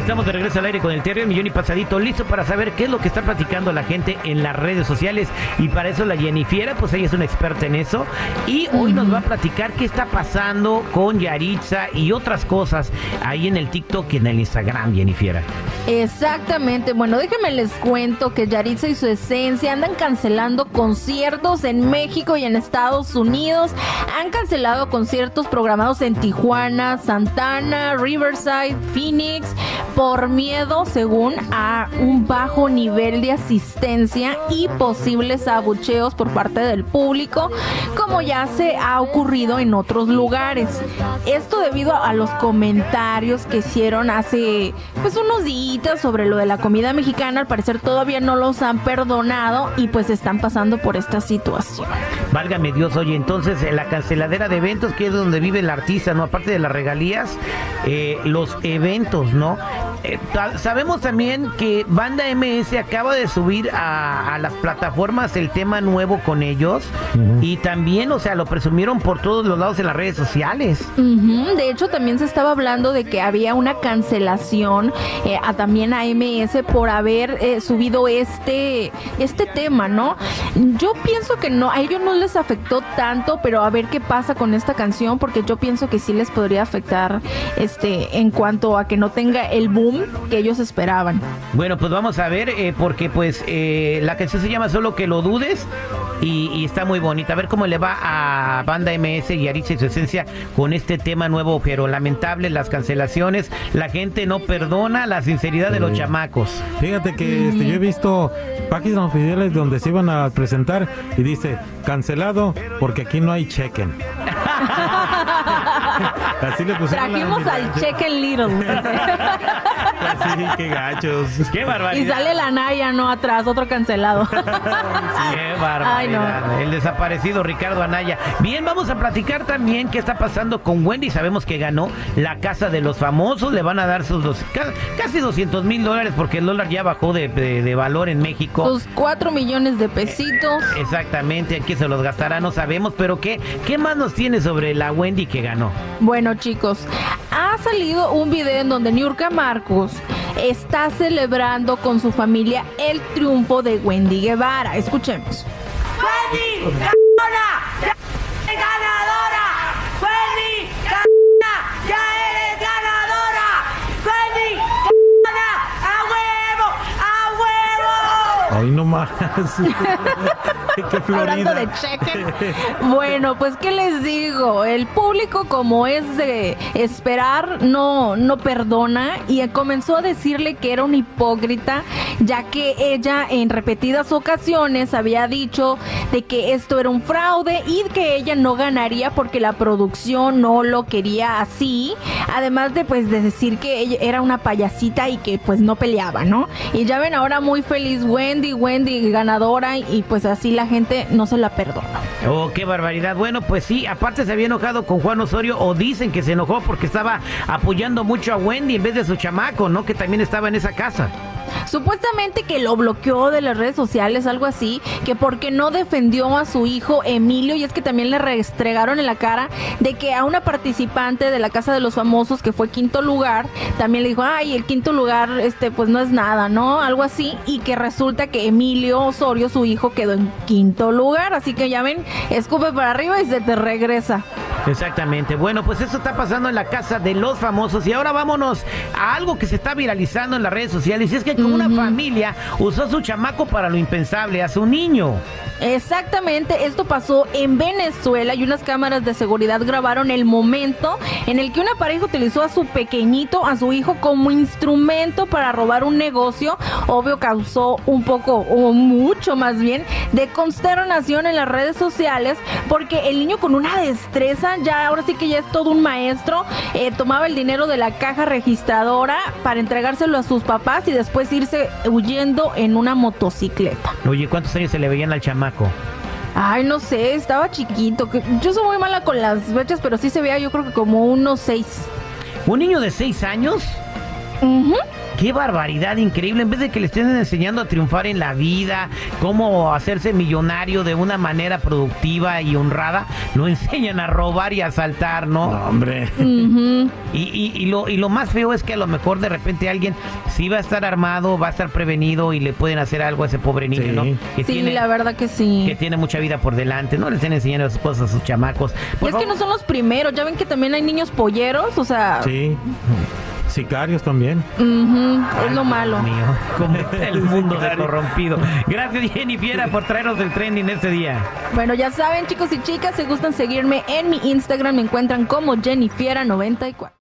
Estamos de regreso al aire con el Terrio Millón y Pasadito, listo para saber qué es lo que está platicando la gente en las redes sociales. Y para eso la Jennifiera, pues ella es una experta en eso. Y hoy nos va a platicar qué está pasando con Yaritza y otras cosas ahí en el TikTok y en el Instagram, Jennifiera. Exactamente. Bueno, déjenme les cuento que Yaritza y su esencia andan cancelando conciertos en México y en Estados Unidos. Han cancelado conciertos programados en Tijuana, Santana, Riverside, Phoenix por miedo, según, a un bajo nivel de asistencia y posibles abucheos por parte del público, como ya se ha ocurrido en otros lugares. Esto debido a los comentarios que hicieron hace pues unos días sobre lo de la comida mexicana, al parecer todavía no los han perdonado y pues están pasando por esta situación. Válgame Dios, oye, entonces la canceladera de eventos, que es donde vive el artista, ¿no? Aparte de las regalías, eh, los eventos, ¿no? Eh, sabemos también que Banda MS acaba de subir a, las plataformas el tema nuevo con ellos y también, o sea, lo presumieron por todos los lados en las redes sociales. De hecho, también se estaba hablando de que había una cancelación eh, a, también a MS por haber eh, subido este, este tema, ¿no? Yo pienso que no, a ellos no les afectó tanto, pero a ver qué pasa con esta canción, porque yo pienso que sí les podría afectar este en cuanto a que no tenga el boom que ellos esperaban. Bueno, pues vamos a ver, eh, porque pues eh, la canción se llama Solo que lo dudes y, está muy bonita. A ver cómo le va a Banda MS y y su esencia con este tema nuevo, pero lamentable las cancelaciones. La gente no perdona la sinceridad de los chamacos. Fíjate que este, yo he visto páginas oficiales donde se iban a presentar y dice cancelado porque aquí no hay chequen. Así le Trajimos al Chequen Little. sí, qué gachos. Qué barbaridad. Y sale la Naya, ¿no? Atrás, otro cancelado. qué barbaridad. El desaparecido Ricardo Anaya. Bien, vamos a platicar también qué está pasando con Wendy. Sabemos que ganó la Casa de los Famosos. Le van a dar sus dos, casi 200 mil dólares porque el dólar ya bajó de, valor en México. Sus 4 millones de pesitos. Exactamente, aquí se los gastará, no sabemos. Pero ¿qué, qué más nos tiene sobre la Wendy que ganó? Bueno, chicos, ha salido un video en donde Niurka Marcos está celebrando con su familia el triunfo de Wendy Guevara. Escuchemos. ¡Ganadora! ¡Ganadora! ¡Wendy! ¡Ya eres ganadora! ¡Wendy! ¡Gana! ¡A huevo! ¡A huevo! Ahí nomás. Hablando de cheque. Bueno, pues qué les digo, el público como es de esperar no no perdona y comenzó a decirle que era un hipócrita, ya que ella en repetidas ocasiones había dicho de que esto era un fraude y que ella no ganaría porque la producción no lo quería así, además de pues de decir que ella era una payasita y que pues no peleaba, ¿no? Y ya ven ahora muy feliz Wendy, Wendy ganadora y pues así la gente no se la perdona. Oh, qué barbaridad. Bueno, pues sí, aparte se había enojado con Juan Osorio o dicen que se enojó porque estaba apoyando mucho a Wendy en vez de su chamaco, ¿no? Que también estaba en esa casa. Supuestamente que lo bloqueó de las redes sociales, algo así, que porque no defendió a su hijo Emilio y es que también le restregaron en la cara de que a una participante de la Casa de los Famosos que fue quinto lugar, también le dijo, ay, el quinto lugar, este, pues no es nada, ¿no? Algo así, y que resulta que Emilio Osorio, su hijo, quedó en quinto lugar, así que ya ven, escupe para arriba y se te regresa. Exactamente. Bueno, pues eso está pasando en la casa de los famosos. Y ahora vámonos a algo que se está viralizando en las redes sociales. Y es que una familia usó a su chamaco para lo impensable, a su niño. Exactamente, esto pasó en Venezuela y unas cámaras de seguridad grabaron el momento en el que una pareja utilizó a su pequeñito, a su hijo, como instrumento para robar un negocio. Obvio causó un poco, o mucho más bien, de consternación en las redes sociales porque el niño con una destreza, ya ahora sí que ya es todo un maestro, eh, tomaba el dinero de la caja registradora para entregárselo a sus papás y después irse huyendo en una motocicleta. Oye, ¿cuántos años se le veían al chamaco? Ay, no sé, estaba chiquito. Yo soy muy mala con las fechas, pero sí se veía yo creo que como unos seis. ¿Un niño de seis años? Ujú. Qué barbaridad increíble. En vez de que le estén enseñando a triunfar en la vida, cómo hacerse millonario de una manera productiva y honrada, lo enseñan a robar y a asaltar, ¿no? No, hombre. Y, y- y lo, y lo más feo es que a lo mejor de repente alguien sí va a estar armado, va a estar prevenido y le pueden hacer algo a ese pobre niño, Sí. ¿no? Que Sí, tiene, la verdad que sí. que tiene mucha vida por delante. No le estén enseñando esas cosas a sus chamacos. Y Por es que no son los primeros, ya ven que también hay niños polleros, o sea, Sí. Sicarios también. es lo malo. Mío, cómo está el mundo de corrompido. Gracias, Jenny Fiera, por traernos el trending este día. Bueno, ya saben, chicos y chicas, si gustan seguirme en mi Instagram, me encuentran como Jennifiera94.